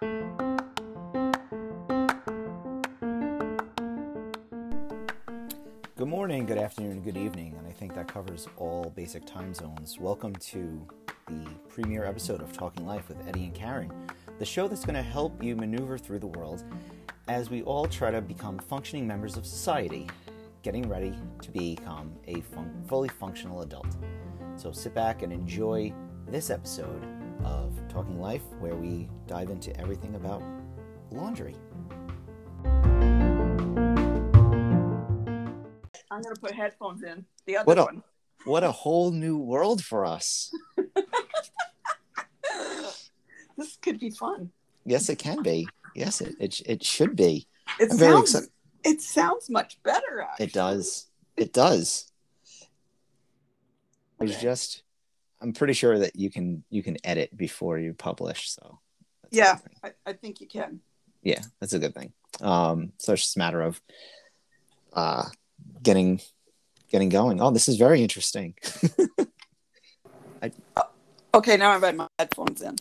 Good morning, good afternoon, good evening, and I think that covers all basic time zones. Welcome to the premiere episode of Talking Life with Eddie and Karen, the show that's going to help you maneuver through the world as we all try to become functioning members of society, getting ready to become a fun- fully functional adult. So sit back and enjoy this episode Life, where we dive into everything about laundry. I'm gonna put headphones in. The other What a- one. What a whole new world for us. This could be fun. Yes, it can be. Yes, it, it, it should be. It I'm sounds. It sounds much better. Actually. It does. It does. It's Okay. just I'm pretty sure that you can you can edit before you publish, so that's Yeah. I, I think you can. Yeah, that's a good thing. Um so it's just a matter of uh getting getting going. Oh, this is very interesting. i Okay, now I've got my headphones in.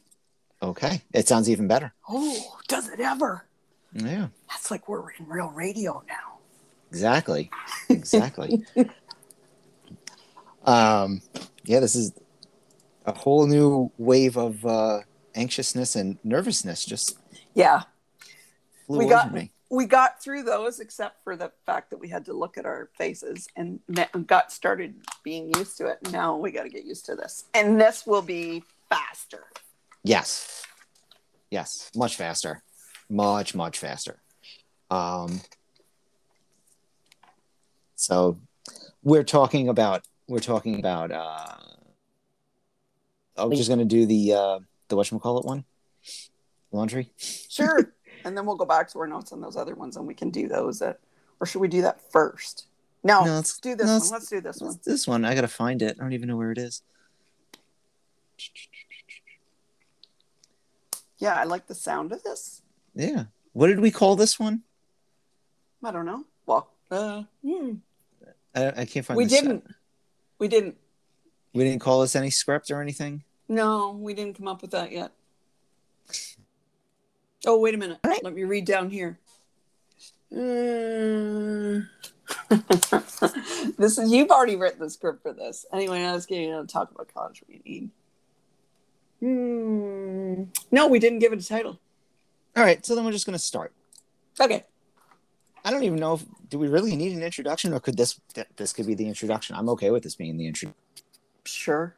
Okay. It sounds even better. Oh, does it ever? Yeah. That's like we're in real radio now. Exactly. Exactly. um yeah, this is a whole new wave of uh anxiousness and nervousness just Yeah, flew We got- me. we got through those, except for the fact that we had to look at our faces and got started being used to it. Now we got to get used to this, and this will be faster. Yes. Yes. Much faster. Much, much faster. Um, so we're talking about we're talking about uh I'm just gonna do the uh the whatchamacallit one. Laundry. Sure. and then we'll go back to our notes on those other ones and we can do those at, or should we do that first? No, No, let's do this no, one. let's- do this one. this one? I gotta find it. I don't even know where it is. Yeah, I like the sound of this. Yeah. What did we call this one? I don't know. Well, uh, hmm. I, I can't find we didn't. We didn't. We didn't call this any script or anything. No, we didn't come up with that yet. Oh, wait a minute. Let me read down here. Mm. this is you've already written the script for this. Anyway, I was getting to talk about college reading. Hmm. No, we didn't give it a title. All right, so then we're just gonna start. Okay. I don't even know if do we really need an introduction or could this this could be the introduction. I'm okay with this being the intro. Sure.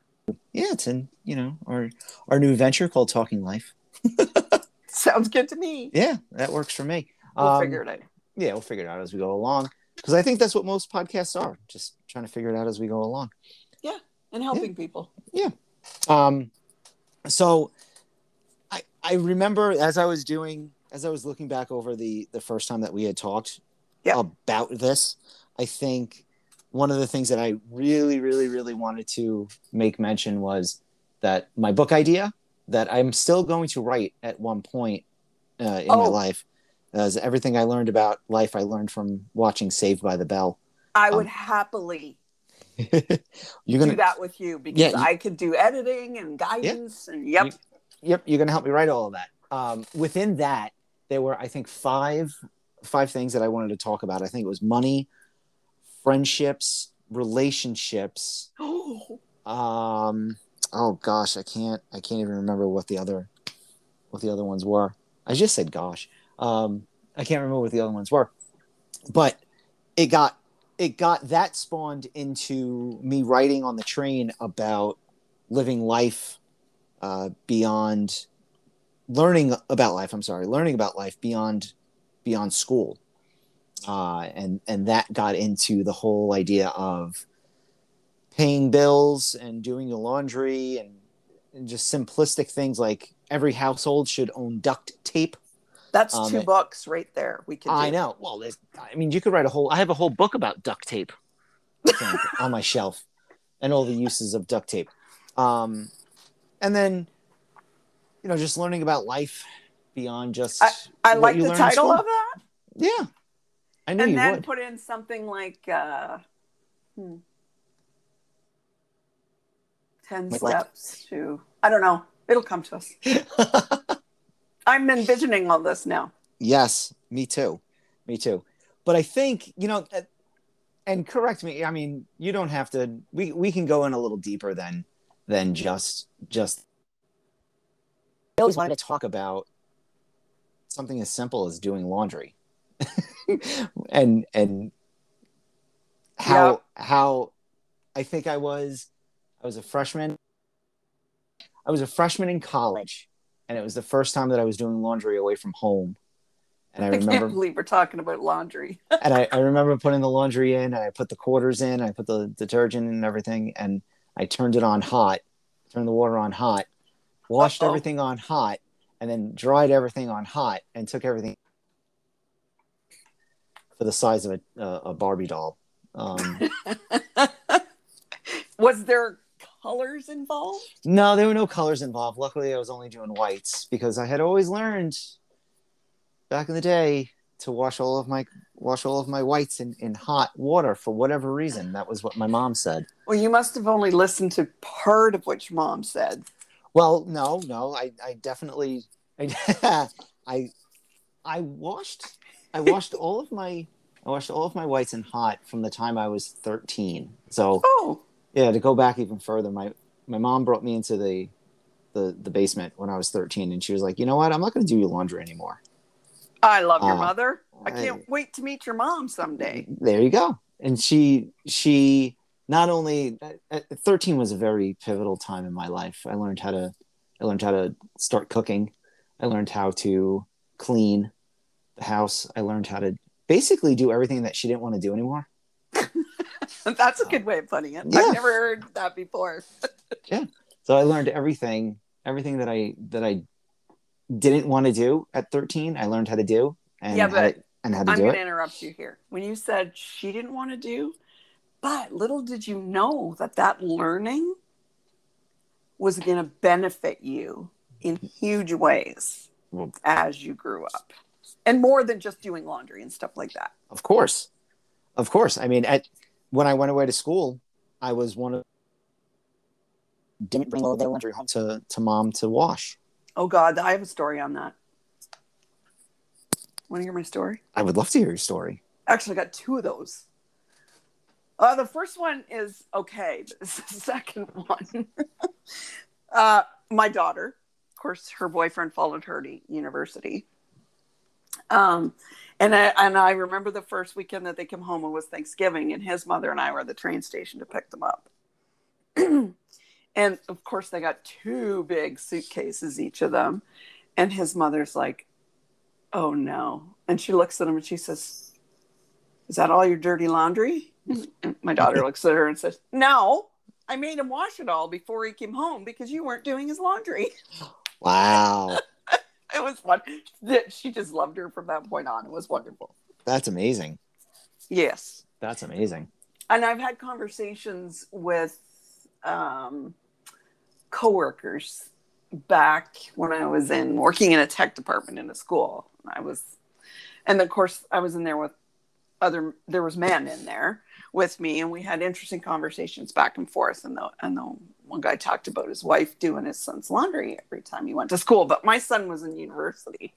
Yeah, it's in you know our our new venture called Talking Life. Sounds good to me. Yeah, that works for me. We'll Um, figure it out. Yeah, we'll figure it out as we go along because I think that's what most podcasts are, just trying to figure it out as we go along. Yeah, and helping people. Yeah. Um, so I I remember as I was doing as I was looking back over the the first time that we had talked Yeah. about this, I think one of the things that I really really really wanted to make mention was that my book idea that I'm still going to write at one point uh, in my Oh. life. As everything I learned about life, I learned from watching Saved by the Bell. I Um, would happily You're do gonna, do that with you because Yeah, you- I could do editing and guidance and yep. You- yep, you're gonna help me write all of that. Um, within that, there were I think five five things that I wanted to talk about. I think it was money, friendships, relationships. Oh, Um, oh gosh, I can't I can't even remember what the other what the other ones were. I just said gosh. Um, I can't remember what the other ones were, but it got it got that spawned into me writing on the train about living life uh, beyond learning about life. I'm sorry, learning about life beyond beyond school, uh, and and that got into the whole idea of paying bills and doing your laundry and, and just simplistic things like every household should own duct tape. that's Um, two it- books right there. We can. I do. know. Well, I mean, you could write a whole. I have a whole book about duct tape on my shelf, and all the uses of duct tape. Um, and then, you know, just learning about life beyond just. I what like the title of that, Yeah, I knew and you then would. put in something like uh, hmm, ten what? steps to. I don't know. It'll come to us. I'm envisioning all this now. Yes, me too. Me too. But I think, you know, uh, and correct me, I mean, you don't have to we we can go in a little deeper than than just just I always wanted to talk about something as simple as doing laundry. and and how Yep. how I think I was I was a freshman I was a freshman in college and it was the first time that I was doing laundry away from home. And I I remember can't believe we're talking about laundry. and I, I remember putting the laundry in and I put the quarters in, I put the detergent in and everything, and I turned it on hot, turned the water on hot, washed Uh-oh. everything on hot, and then dried everything on hot and took everything for the size of a, a, a Barbie doll. Um, Was there colors involved? no, there were no colors involved. Luckily, I was only doing whites because I had always learned back in the day to wash all of my wash all of my whites in, in hot water for whatever reason. That was what my mom said. Well, you must have only listened to part of what your mom said. Well, no, no, I, I definitely, I, I, I washed, I washed all of my, I washed all of my whites in hot from the time I was thirteen. So Oh, yeah, to go back even further, my my mom brought me into the, the the basement when I was thirteen, and she was like, you know what, I'm not going to do your laundry anymore. I love your Uh, mother. I I- can't wait to meet your mom someday. There you go. And she she not only at- at 13 was a very pivotal time in my life. I learned how to I learned how to start cooking. I learned how to clean house. I learned how to basically do everything that she didn't want to do anymore. That's a good way of putting it. Yeah. I've never heard that before. Yeah. So I learned everything everything that I that I didn't want to do at 13. I learned how to do and Yeah, how but to, and how to I'm do going to it. interrupt you here. When you said she didn't want to do, but little did you know that that learning was going to benefit you in huge ways Well, as you grew up. And more than just doing laundry and stuff like that. Of course. Of course. I mean, at when I went away to school, I was one of didn't bring all of their laundry home to, to mom to wash. Oh, God, I have a story on that. Want to hear my story? I would love to hear your story. Actually, I got two of those. Uh, the first one is okay. but The second one, uh, my daughter, of course, her boyfriend followed her to university. Um, and I, and I remember the first weekend that they came home. It was Thanksgiving, and his mother and I were at the train station to pick them up. and of course, they got two big suitcases, each of them. And his mother's like, "Oh no!" And she looks at him and she says, is that all your dirty laundry? And my daughter looks at her and says, No, I made him wash it all before he came home because you weren't doing his laundry. Wow. Was fun. She just loved her from that point on. It was wonderful. That's amazing. Yes. That's amazing. And I've had conversations with um, coworkers back when I was in working in a tech department in a school. I was, and of course, I was in there with other. There was men in there with me, and we had interesting conversations back and forth. And the and the one guy talked about his wife doing his son's laundry every time he went to school, but my son was in university,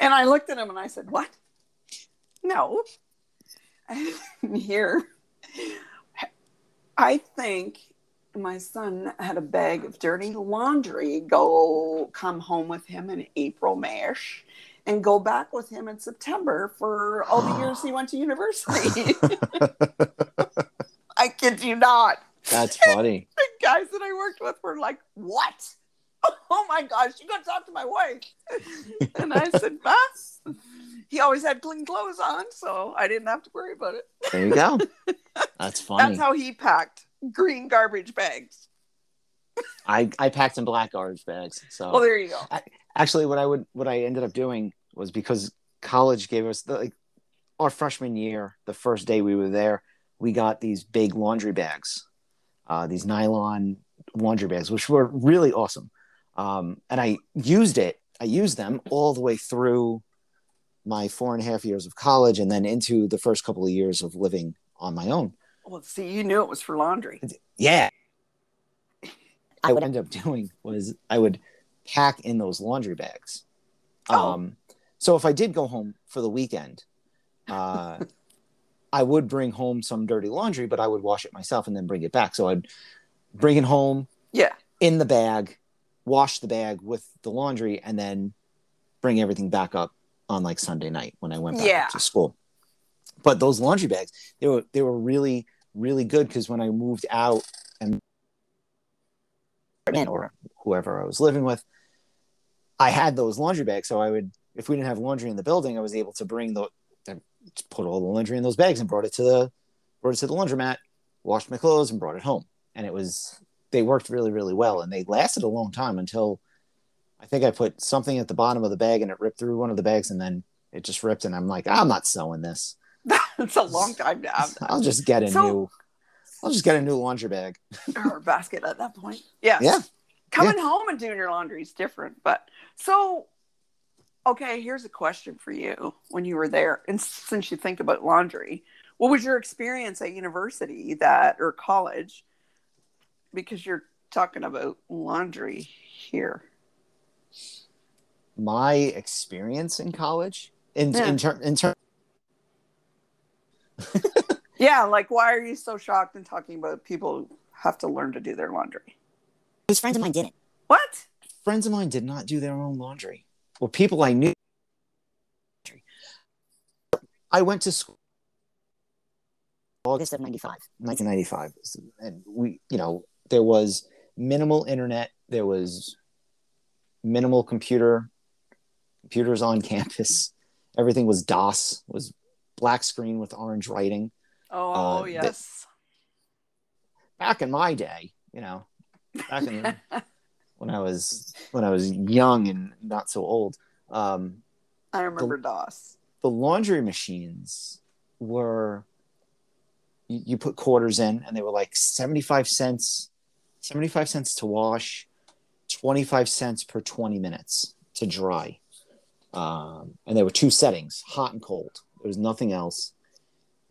and I looked at him and I said, "What? No." Here, I think my son had a bag of dirty laundry go come home with him in April, Mayish, and go back with him in September for all the years he went to university. I kid you not. That's funny. The guys that I worked with were like, What? Oh my gosh, you gotta talk to my wife. and I said, Mas. He always had clean clothes on, so I didn't have to worry about it. There you go. That's funny. That's how he packed green garbage bags. I, I packed in black garbage bags. So Well, there you go. actually what i would what i ended up doing was because college gave us the like our freshman year the first day we were there we got these big laundry bags uh, these nylon laundry bags which were really awesome um, and i used it i used them all the way through my four and a half years of college and then into the first couple of years of living on my own Well, see, you knew it was for laundry. yeah i would end up doing was i would pack in those laundry bags Oh. Um, so if I did go home for the weekend, uh, I would bring home some dirty laundry, but I would wash it myself and then bring it back. So I'd bring it home Yeah. in the bag, wash the bag with the laundry, and then bring everything back up on like Sunday night when I went back Yeah. to school. But those laundry bags, they were they were really really good because when I moved out and or whoever I was living with, I had those laundry bags. So I would, if we didn't have laundry in the building, I was able to bring the, put all the laundry in those bags and brought it to the, brought it to the laundromat, washed my clothes and brought it home. And it was, they worked really, really well. And they lasted a long time until I think I put something at the bottom of the bag and it ripped through one of the bags and then it just ripped. And I'm like, I'm not sewing this. it's a long time to have that. I'll just get a So- new, I'll just get a new laundry bag. or basket at that point. Yes. Yeah. Coming home and doing your laundry is different. But so, okay, here's a question for you when you were there. And since you think about laundry, what was your experience at university that or college? Because you're talking about laundry here. My experience in college in, Yeah. in, ter- in terms, Yeah, like why are you so shocked and talking about people have to learn to do their laundry? Because friends of mine didn't. What? Friends of mine did not do their own laundry. Well, people I knew. I went to school August of 95, 1995. And we, you know, there was minimal internet, there was minimal computer, computers on campus. Everything was DOS, was black screen with orange writing. Oh, Uh, the- yes. back in my day, you know, back in when I was when I was young and not so old, um, I remember DOS. the laundry machines were you, you put quarters in and they were like 75 cents 75 cents to wash 25 cents per 20 minutes to dry. Um, and there were two settings hot and cold. There was nothing else.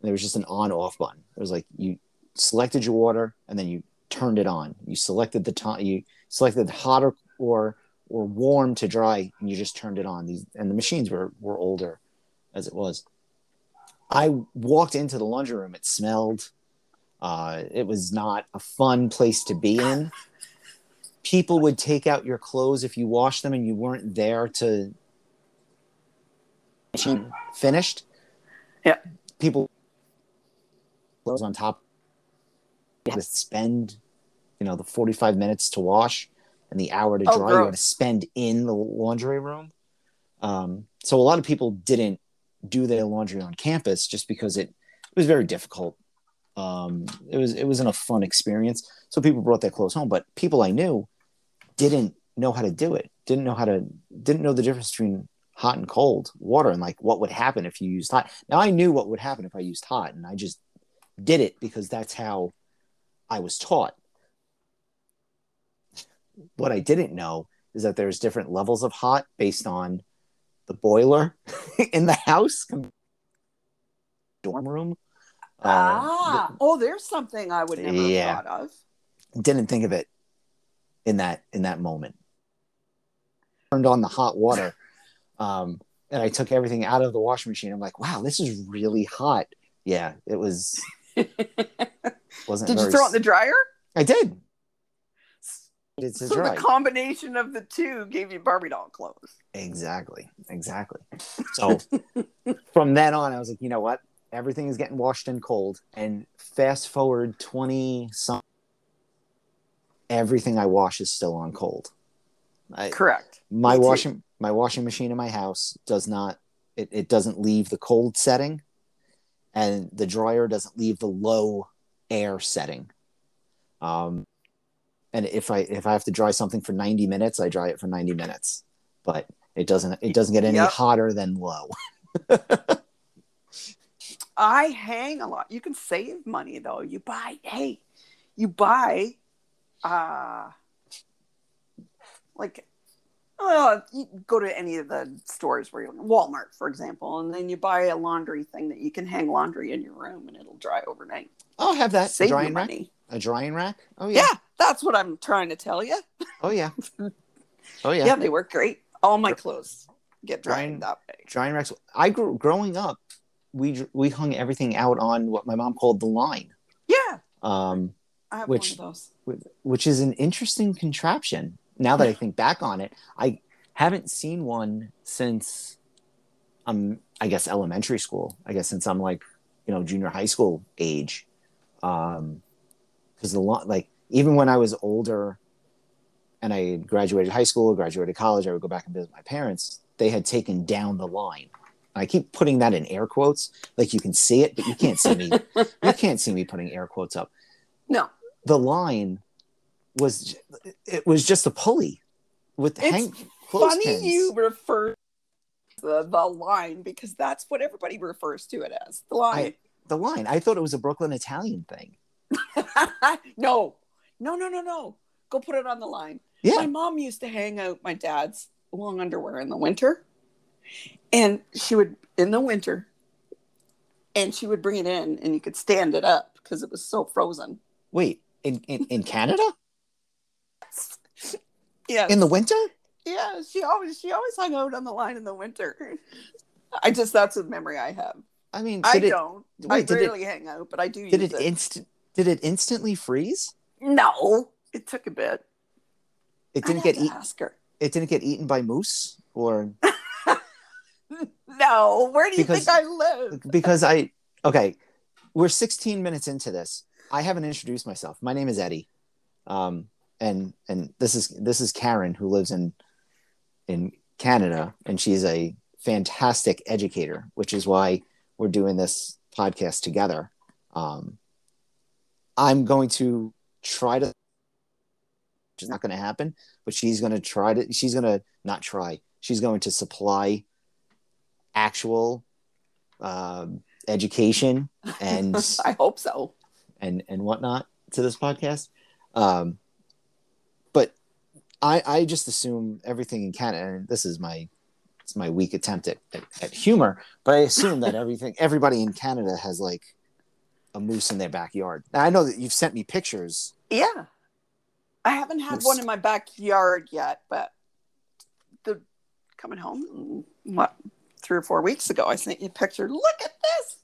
There was just an on off button. It was like you selected your water and then you turned it on. You selected the time you selected hot or, or or warm to dry and you just turned it on. These and the machines were were older as it was. I walked into the laundry room. It smelled uh, it was not a fun place to be in. People would take out your clothes if you washed them and you weren't there to machine finished. Yeah. people clothes on top you had to spend you know the 45 minutes to wash and the hour to Oh, dry you had to spend in the laundry room. Um, so a lot of people didn't do their laundry on campus just because it, it was very difficult. Um, it was it wasn't a fun experience. So people brought their clothes home but people i knew didn't know how to do it didn't know how to didn't know the difference between hot and cold water and like what would happen if you used hot. Now i knew what would happen if i used hot and i just did it because that's how i was taught what i didn't know is that there's different levels of hot based on the boiler in the house dorm room Uh, ah, oh, there's something I would never Yeah. have thought of. didn't think of it in that in that moment turned on the hot water um and i took everything out of the washing machine i'm like wow this is really hot yeah it was wasn't Did you throw it in the dryer? i did it's so dry the combination of the two gave you Barbie doll clothes. exactly exactly so from then on i was like you know what everything is getting washed in cold and fast forward 20 some everything i wash is still on cold I, Correct. my Me too. washing my washing machine in my house does not it, it doesn't leave the cold setting and the dryer doesn't leave the low air setting um and if i if i have to dry something for 90 minutes i dry it for 90 minutes but it doesn't it doesn't get any Yep. hotter than low I hang a lot. You can save money though. You buy, hey, you buy, uh, like, uh, you go to any of the stores where you Walmart, for example, and then you buy a laundry thing that you can hang laundry in your room and it'll dry overnight. i'll have that Save drying rack money. a drying rack oh yeah, Yeah. That's what I'm trying to tell you. oh yeah oh Yeah. yeah, they work great. All my clothes get dried Drying- that way. drying racks. I grew growing up. We we hung everything out on what my mom called the line, Yeah, um, I have Which- one of those. which is an interesting contraption. Now that I think back on it, I haven't seen one since um I guess elementary school. I guess since I'm like you know junior high school age, um, because the lot like even when I was older, and I graduated high school, graduated college, I would go back and visit my parents. They had taken down the line. I keep putting that in air quotes, like you can see it, but you can't see me. you can't see me putting air quotes up No, the line was it was just a pulley with It's hang funny clothespins. you refer to the, the line because that's what everybody refers to it as the line. the line. I thought it was a Brooklyn Italian thing. no, no, no, no, no. Go put it on the line. Yeah, My mom used to hang out my dad's long underwear in the winter. And she would, in the winter, and she would bring it in and you could stand it up because it was so frozen. wait in, in in Canada Yeah. in the winter. yeah. She always, she always hung out on the line in the winter. I just, that's a memory I have. I mean, I it don't. I wait, did it- hang out, but I do did use it it. instant did it instantly freeze? No, it took a bit. It didn't get to eat, ask her. it didn't get eaten by moose or No, where do you Because- think I live? because I okay, we're 16 minutes into this. I haven't introduced myself. My name is Eddie. Um and and this is this is Karen who lives in in Canada and she's a fantastic educator, which is why we're doing this podcast together. Um I'm going to try to which is not going to happen, but she's going to try to she's going to not try. She's going to supply actual um, education and I hope so. and and whatnot to this podcast. Um, but I I just assume everything in Canada. And this is my it's my weak attempt at, at, at humor, but I assume that everything everybody in Canada has like a moose in their backyard. Now I know that you've sent me pictures. Yeah. I haven't had Moose. one in my backyard yet, but the coming home mm, what three or four weeks ago I sent you a picture. Look at this.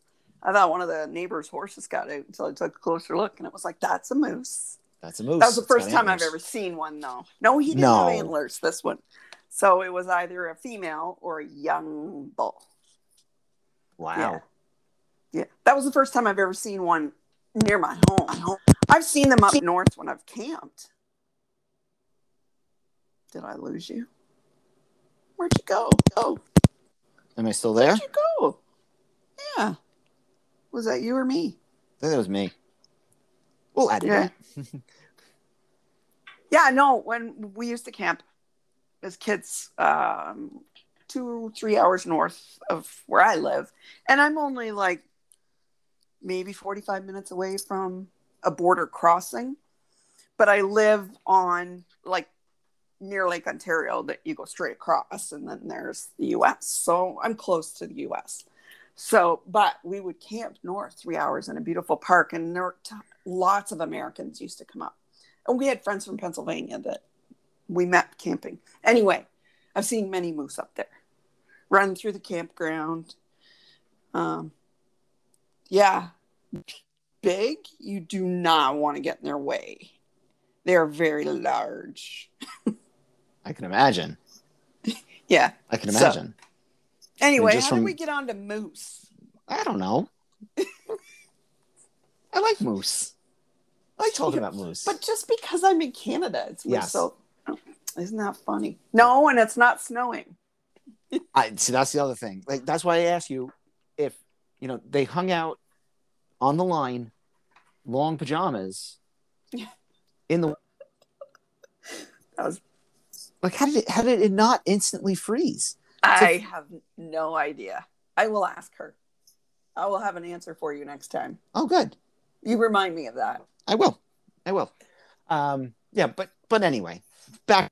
I thought one of the neighbor's horses got out until I took a closer look and it was like, that's a moose. That's a moose. That was the It's first time I've ever seen one though. No, he didn't No. have antlers, this one. So it was either a female or a young bull. Wow. Yeah. Yeah, that was the first time I've ever seen one near my home. I've seen them up north when I've camped. Did I lose you? Where'd you go? Oh, Am I still there? Where'd you go? Yeah. Was that you or me? I think that was me. We'll edit Yeah. it. Yeah, no, when we used to camp as kids, um, two, three hours north of where I live. And I'm only like maybe 45 minutes away from a border crossing. But I live on like near Lake Ontario that you go straight across, and then there's the US. So I'm close to the US. So, but we would camp north three hours in a beautiful park, and there were t- lots of Americans used to come up. And we had friends from Pennsylvania that we met camping. Anyway, I've seen many moose up there run through the campground. Um, yeah, big. You do not want to get in their way. They are very large. I can imagine. Yeah. I can So- imagine. Anyway, how from- did we get on to moose? I don't know. I like moose. I like talking about moose. But just because I'm in Canada, it's Yes. so. oh, Isn't that funny? No, and it's not snowing. I see that's the other thing. Like that's why I asked you if you know they hung out on the line, long pajamas, in the That was, like. How did it? How did it not instantly freeze? I have no idea. I will ask her. I will have an answer for you next time. Oh, good. You remind me of that. I will. I will. Um, yeah, but but anyway, back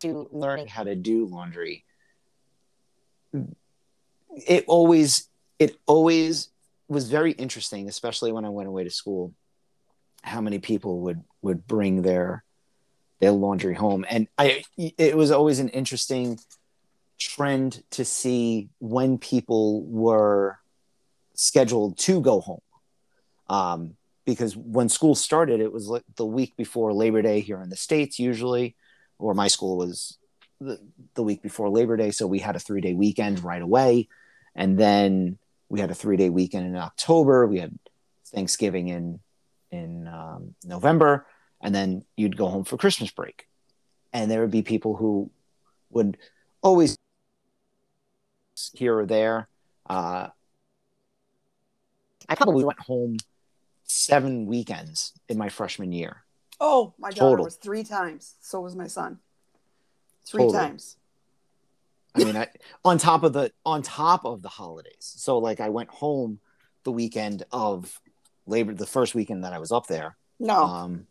to learning how to do laundry. It always it always was very interesting, especially when I went away to school, how many people would would bring their their laundry home, and I it was always an interesting trend to see when people were scheduled to go home. Um, because when school started, it was like the week before Labor Day here in the States, usually, or my school was the, the week before Labor Day. So we had a three day weekend right away. And then we had a three day weekend in October. We had Thanksgiving in, in um, November. And then you'd go home for Christmas break. And there would be people who would always here or there. Uh, I probably went home seven weekends in my freshman year. Oh, my daughter Total. was three times. So was my son. Three Total. times. I mean, I, on top of the on top of the holidays. So like I went home the weekend of Labor, the first weekend that I was up there, No. um,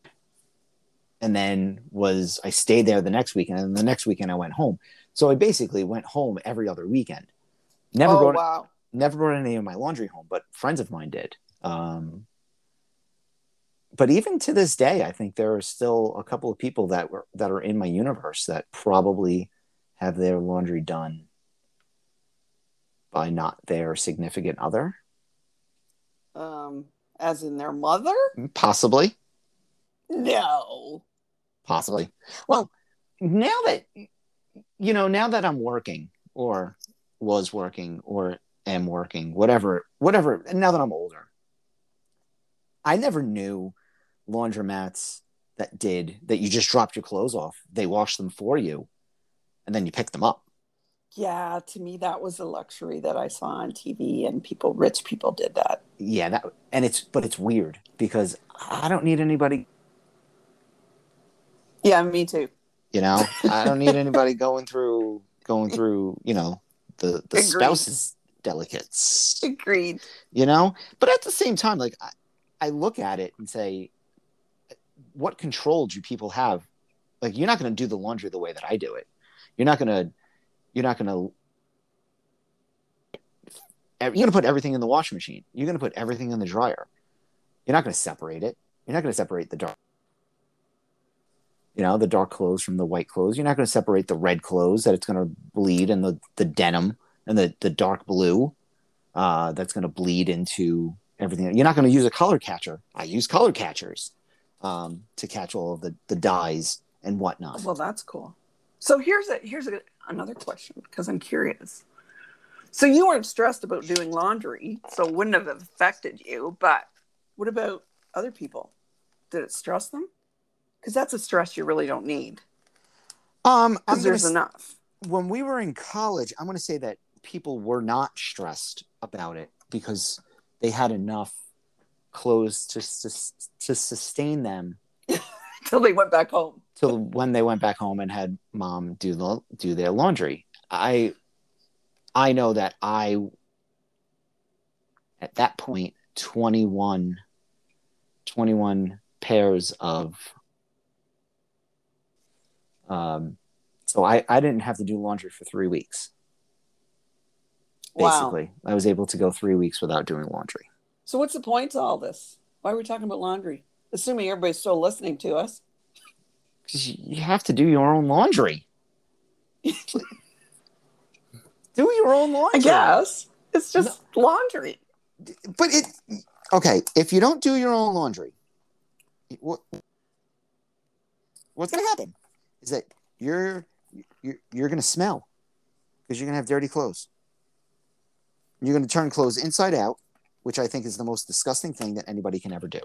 and then was I stayed there the next weekend, and the next weekend I went home. So I basically went home every other weekend. Never oh, brought wow. never brought any of my laundry home, but friends of mine did. Um, but even to this day, I think there are still a couple of people that were that are in my universe that probably have their laundry done by not their significant other, Um, as in their mother? possibly, No. possibly. Well, now that you know, now that I'm working or was working or am working, whatever, whatever. And now that I'm older, I never knew laundromats that did that. You just dropped your clothes off, they wash them for you, and then you pick them up. Yeah, to me that was a luxury that I saw on TV and people rich people did that. Yeah, that and it's but it's weird because I don't need anybody. Yeah, me too. You know, I don't need anybody going through going through. You know, the the Agreed. spouse's delicates. Agreed. you know but at the same time like I, I look at it and say what control do people have like you're not going to do the laundry the way that i do it you're not to you're not to you're to put everything in the washing machine you're to put everything in the dryer you're not to separate it you're not to separate the dark you know the dark clothes from the white clothes you're not going to separate the red clothes that it's going to bleed and the the denim and the the dark blue uh, that's going to bleed into everything. You're not going to use a color catcher. I use color catchers um, to catch all of the, the dyes and whatnot. Well, that's cool. So here's a here's a, another question because I'm curious. So you weren't stressed about doing laundry, so it wouldn't have affected you. But what about other people? Did it stress them? Because that's a stress you really don't need. Um, Because there's s- enough. when we were in college, I'm going to say that people were not stressed about it because they had enough clothes to to sustain them Until they went back home. till when they went back home and had mom do the do their laundry. I I know that I at that point 21 21 pairs of um so I I didn't have to do laundry for 3 weeks Wow. basically. I was able to go 3 weeks without doing laundry. So what's the point to all this? Why are we talking about laundry? Assuming everybody's still listening to us. Because you have to do your own laundry. do your own laundry. I guess it's just laundry. but it okay if you don't do your own laundry what what's going to happen is that you're you're, you're going to smell because you're going to have dirty clothes you're going to turn clothes inside out which i think is the most disgusting thing that anybody can ever do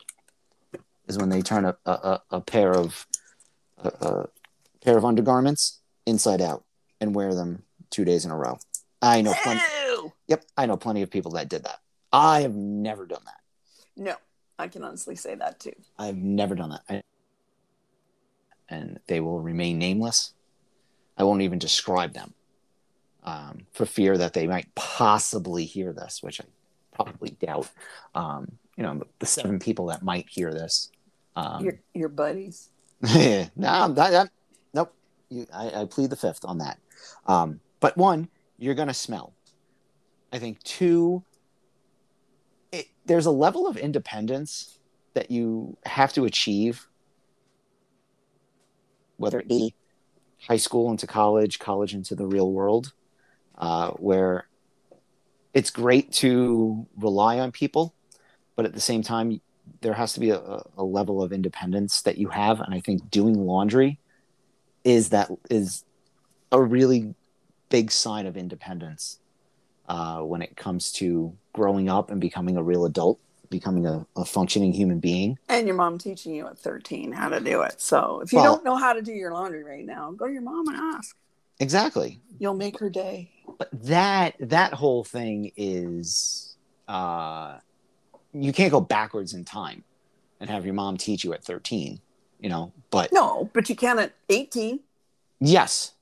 is when they turn a, a, a- pair of a, a pair of undergarments inside out and wear them two days in a row i know plenty Ew. Yep, I know plenty of people that did that. I have never done that. No, I can honestly say that too. I've never done that. I, and they will remain nameless. I won't even describe them um, for fear that they might possibly hear this, which I probably doubt. Um, you know, the seven people that might hear this. Um, your your buddies. no, that, that, nope. You, I, I plead the fifth on that. Um, but one, you're going to smell. I think two, it, there's a level of independence that you have to achieve, whether it be high school into college, college into the real world, uh, where it's great to rely on people, but at the same time, there has to be a, a level of independence that you have. And I think doing laundry is that is a really big sign of independence uh, when it comes to growing up and becoming a real adult, becoming a, a, functioning human being. And your mom teaching you at 13 how to do it. So if you well, don't know how to do your laundry right now, go to your mom and ask. Exactly. You'll make her day. But that that whole thing is uh you can't go backwards in time and have your mom teach you at 13, you know, but No, but you can at 18. Yes.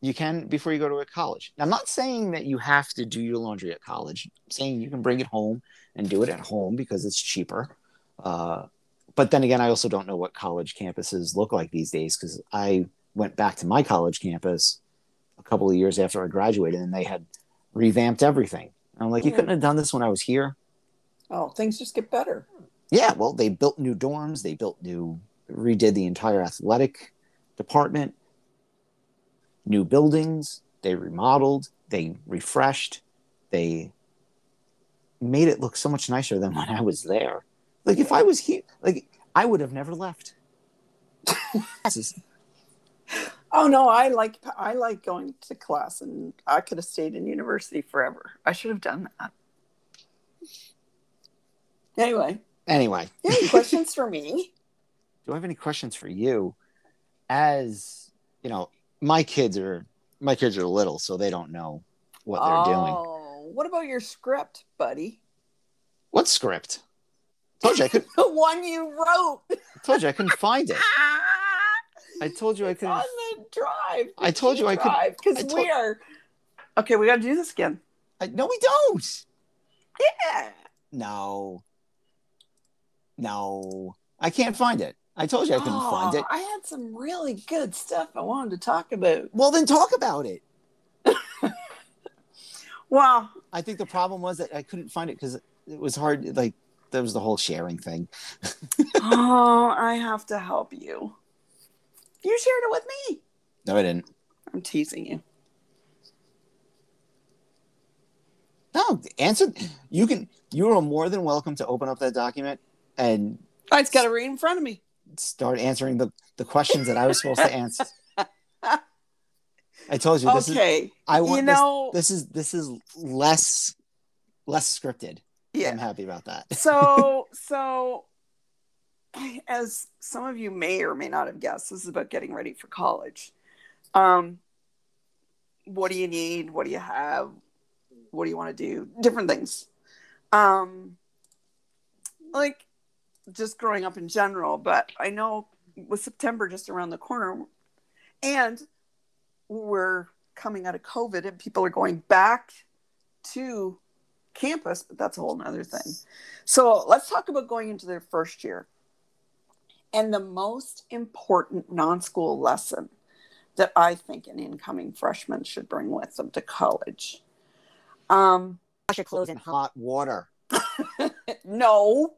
You can before you go to a college. Now, I'm not saying that you have to do your laundry at college. I'm saying you can bring it home and do it at home because it's cheaper. Uh, but then again, I also don't know what college campuses look like these days because I went back to my college campus a couple of years after I graduated, and they had revamped everything. And I'm like, you couldn't have done this when I was here. Oh, things just get better. Yeah, well, they built new dorms, they built new, redid the entire athletic department, new buildings, they remodeled, they refreshed, they made it look so much nicer than when I was there. Like if I was here, like I would have never left. Oh no, I like I like going to class, and I could have stayed in university forever. I should have done that. Anyway. Anyway. Any questions for me? Do I have any questions for you? As you know, my kids are my kids are little, so they don't know what they're oh, doing. Oh, what about your script, buddy? What script? Told you I could. the one you wrote. told you I couldn't find it. I told you it's I couldn't. On the drive. I told you I could. Because we are. Okay, we got to do this again. I, no, we don't. Yeah. No. No, I can't find it. I told you I couldn't oh, find it. I had some really good stuff I wanted to talk about. Well, then talk about it. well, I think the problem was that I couldn't find it because it was hard. Like that was the whole sharing thing. oh, I have to help you. You shared it with me. No, I didn't. I'm teasing you. No, answer. You can. You are more than welcome to open up that document and. I just got to read in front of me. Start answering the the questions that I was supposed to answer. I told you this okay. is. I want you know, this, this is this is less less scripted. Yeah, I'm happy about that. so so as some of you may or may not have guessed, this is about getting ready for college. Um, what do you need? What do you have? What do you want to do? Different things. Um, like just growing up in general, but I know with September just around the corner, and we're coming out of COVID, and people are going back to campus, but that's a whole nother thing. So let's talk about going into their first year. And the most important non school lesson that I think an incoming freshman should bring with them to college. Um, Wash your clothes in hot water. no.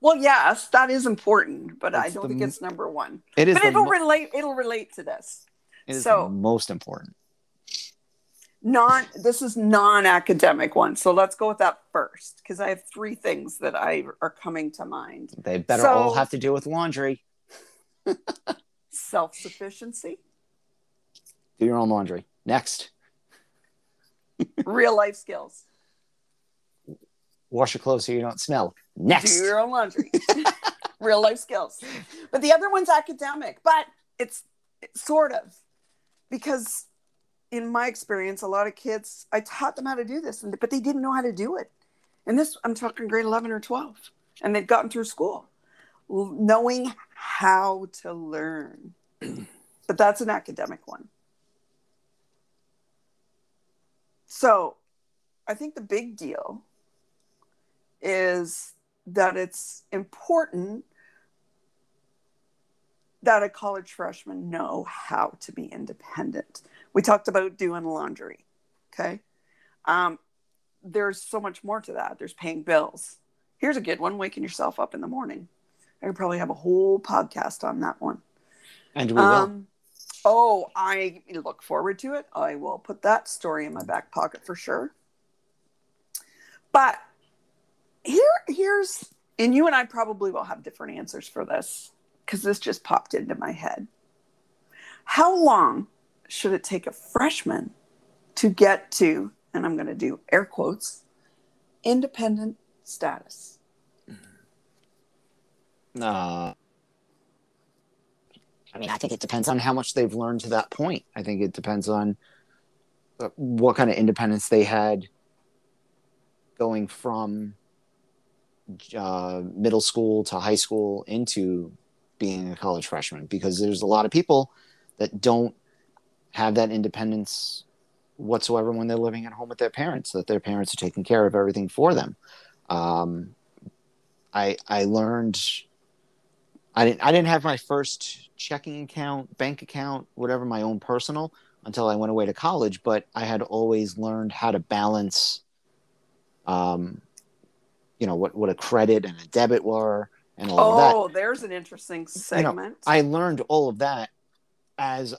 Well, yes, that is important, but That's I don't the, think it's number one. It is, but it'll mo- relate. It'll relate to this. It is so, most important non this is non-academic one so let's go with that first because i have three things that i are coming to mind they better so, all have to do with laundry self-sufficiency do your own laundry next real life skills wash your clothes so you don't smell next do your own laundry real life skills but the other one's academic but it's, it's sort of because in my experience, a lot of kids, I taught them how to do this, but they didn't know how to do it. And this, I'm talking grade 11 or 12, and they'd gotten through school knowing how to learn. but that's an academic one. So I think the big deal is that it's important that a college freshman know how to be independent we talked about doing laundry. Okay. Um, there's so much more to that. There's paying bills. Here's a good one waking yourself up in the morning. I could probably have a whole podcast on that one. And we um, Oh, I look forward to it. I will put that story in my back pocket for sure. But here, here's, and you and I probably will have different answers for this because this just popped into my head. How long should it take a freshman to get to, and I'm going to do air quotes, independent status? Uh, I mean, I think it depends on how much they've learned to that point. I think it depends on uh, what kind of independence they had going from uh, middle school to high school into being a college freshman because there's a lot of people that don't have that independence whatsoever when they're living at home with their parents that their parents are taking care of everything for them. Um, i i learned i didn't i didn't have my first checking account bank account whatever my own personal until i went away to college but i had always learned how to balance um, you know what what a credit and a debit were and all of that Oh, there's an interesting segment. I learned all of that as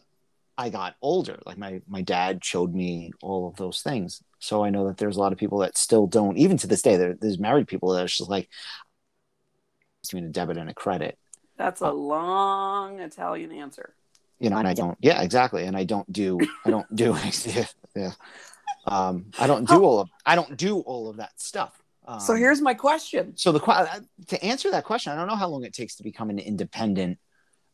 I got older. Like my my dad showed me all of those things. So I know that there's a lot of people that still don't, even to this day. There, there's married people that are just like between a debit and a credit, That's a long Italian answer. you know. And I don't. Yeah, exactly. And I don't do. I don't do. yeah, yeah. Um, I don't do all of. I don't do all of that stuff. Um, So here's my question. so the to answer that question, I don't know how long it takes to become an independent.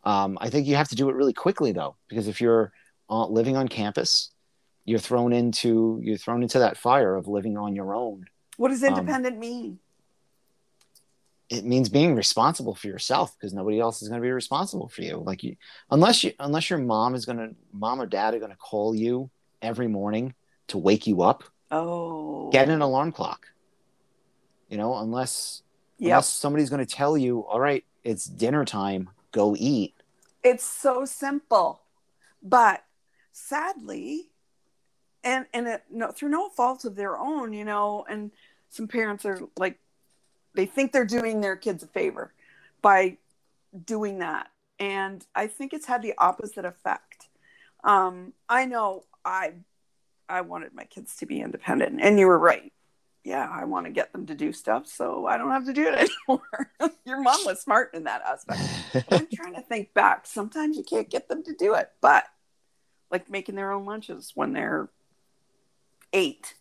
Um, I think you have to do it really quickly though, because if you're uh, living on campus, you're thrown into you're thrown into that fire of living on your own. What does Um, independent mean? It means being responsible for yourself because nobody else is going to be responsible for you. Like you, unless you unless your mom is going to mom or dad are going to call you every morning to wake you up, Oh, get an alarm clock. You know, unless Yep. unless somebody's going to tell you, all right, it's dinner time, go eat. It's so simple, but sadly, and and it, no, through no fault of their own, you know, and some parents are like, they think they're doing their kids a favor by doing that, and I think it's had the opposite effect. Um, I know I I wanted my kids to be independent, and you were right. Yeah, I want to get them to do stuff so I don't have to do it anymore. Your mom was smart in that aspect. I'm trying to think back. Sometimes you can't get them to do it, but like making their own lunches when they're eight.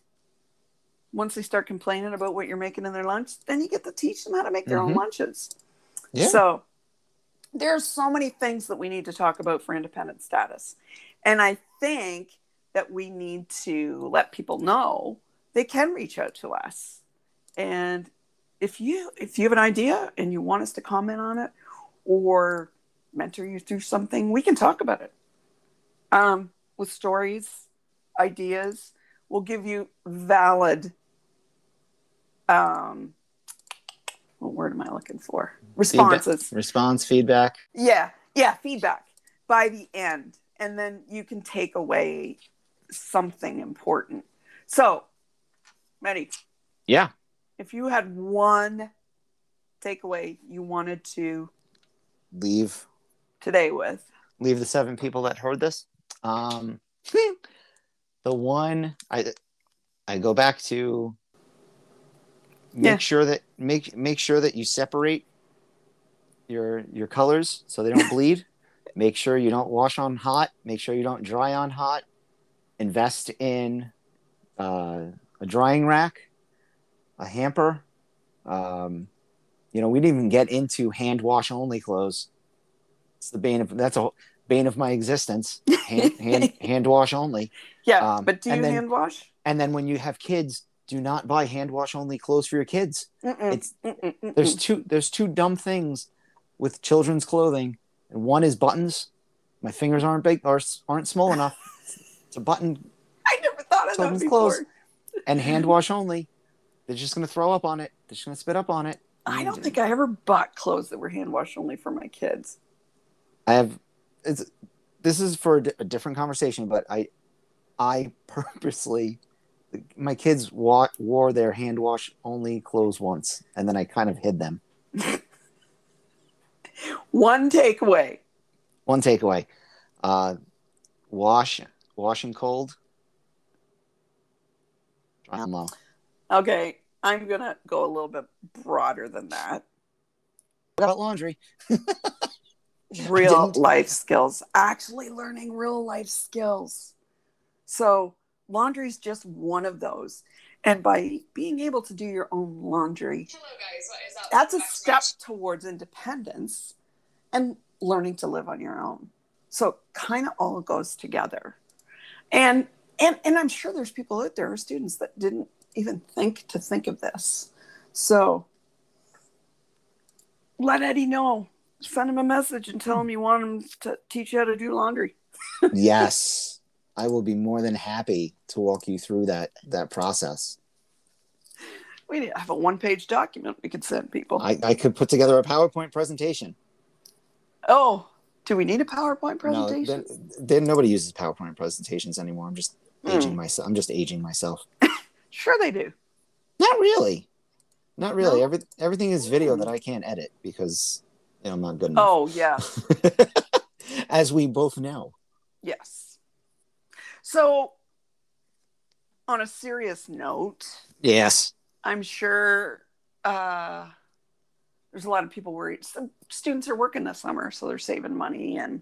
Once they start complaining about what you're making in their lunch, then you get to teach them how to make their own Mhm. lunches. yeah. So there's so many things that we need to talk about for independent status. And I think that we need to let people know they can reach out to us. And if you if you have an idea and you want us to comment on it or mentor you through something, we can talk about it. Um, with stories, ideas, we'll give you valid um what word am I looking for? Responses. response feedback Yeah, yeah, feedback by the end. And then you can take away something important. So, Maddie, yeah. if you had one takeaway you wanted to leave. today with, leave the seven people that heard this. Um the one i i go back to make Yeah. sure that make make sure that you separate your your colors so they don't bleed. Make sure you don't wash on hot. Make sure you don't dry on hot. Invest in uh, a drying rack a hamper um, you know we didn't even get into hand wash only clothes it's the bane of that's a bane of my existence hand hand, hand wash only yeah, Um, but do you then- hand wash? and then when you have kids do not buy hand wash only clothes for your kids Mm-mm, it's mm-mm, mm-mm. there's two there's two dumb things with children's clothing and one is buttons my fingers aren't big or aren't small enough to button I never thought of that before. clothes. And hand wash only they're just going to throw up on it they're just going to spit up on it I don't think I ever bought clothes that were hand wash only for my kids. i have it's this is for a, different conversation but i i purposely my kids wa- wore their hand wash only clothes once and then i kind of hid them One takeaway. one takeaway uh, wash, washing cold. Dry and low. Okay, I'm gonna go a little bit broader than that. What about laundry? Real life skills. Actually learning real life skills. So laundry is just one of those. And by being able to do your own laundry, Hello, guys. What is up? that's a step question. towards independence and learning to live on your own so kind of all goes together and and and i'm sure there's people out there students that didn't even think to think of this so let eddie know send him a message and tell him you want him to teach you how to do laundry yes, I will be more than happy to walk you through that that process. we have a one-page document we could send people I, I could put together a PowerPoint presentation. oh do we need a powerpoint No, presentation then, then nobody uses PowerPoint presentations anymore. I'm just aging Hmm. myself. I'm just aging myself. sure they do Not really. Not really. No? Every, everything is video that I can't edit because you know, I'm not good enough. oh yeah As we both know. Yes. So, on a serious note, Yes. I'm sure uh, there's a lot of people worried. Some students are working this summer, so they're saving money. And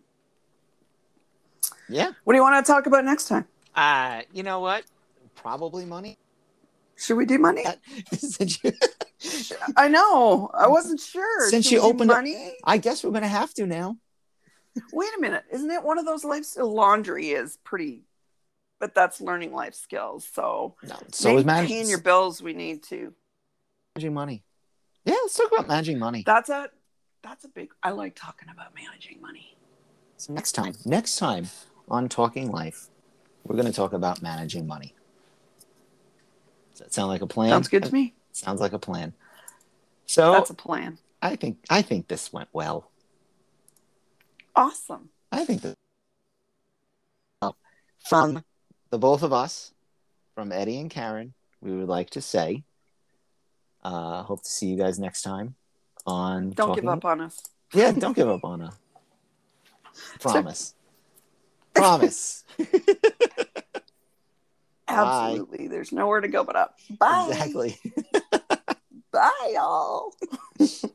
Yeah. what do you want to talk about next time? Uh, you know what? Probably money. Should we do money? You- I know. I wasn't sure. Since Should you opened up- money, I guess we're gonna have to now. wait a minute. Isn't it one of those life laundry is pretty, but that's learning life skills. So, No. So is managing paying your bills. We need to. managing money. Yeah, let's talk about managing money. That's a that's a big. I like talking about managing money. So next time, next time on Talking Life, we're gonna talk about managing money. Does that sound like a plan? Sounds good to me. Sounds like a plan. So That's a plan. I think I think this went well. Awesome. I think that from the both of us, from Eddie and Karen, we would like to say, uh, hope to see you guys next time on. Don't Talking- give up on us. Yeah, don't give up on us. Promise. Promise. Absolutely. There's nowhere to go but up. Bye. exactly. Bye, y'all.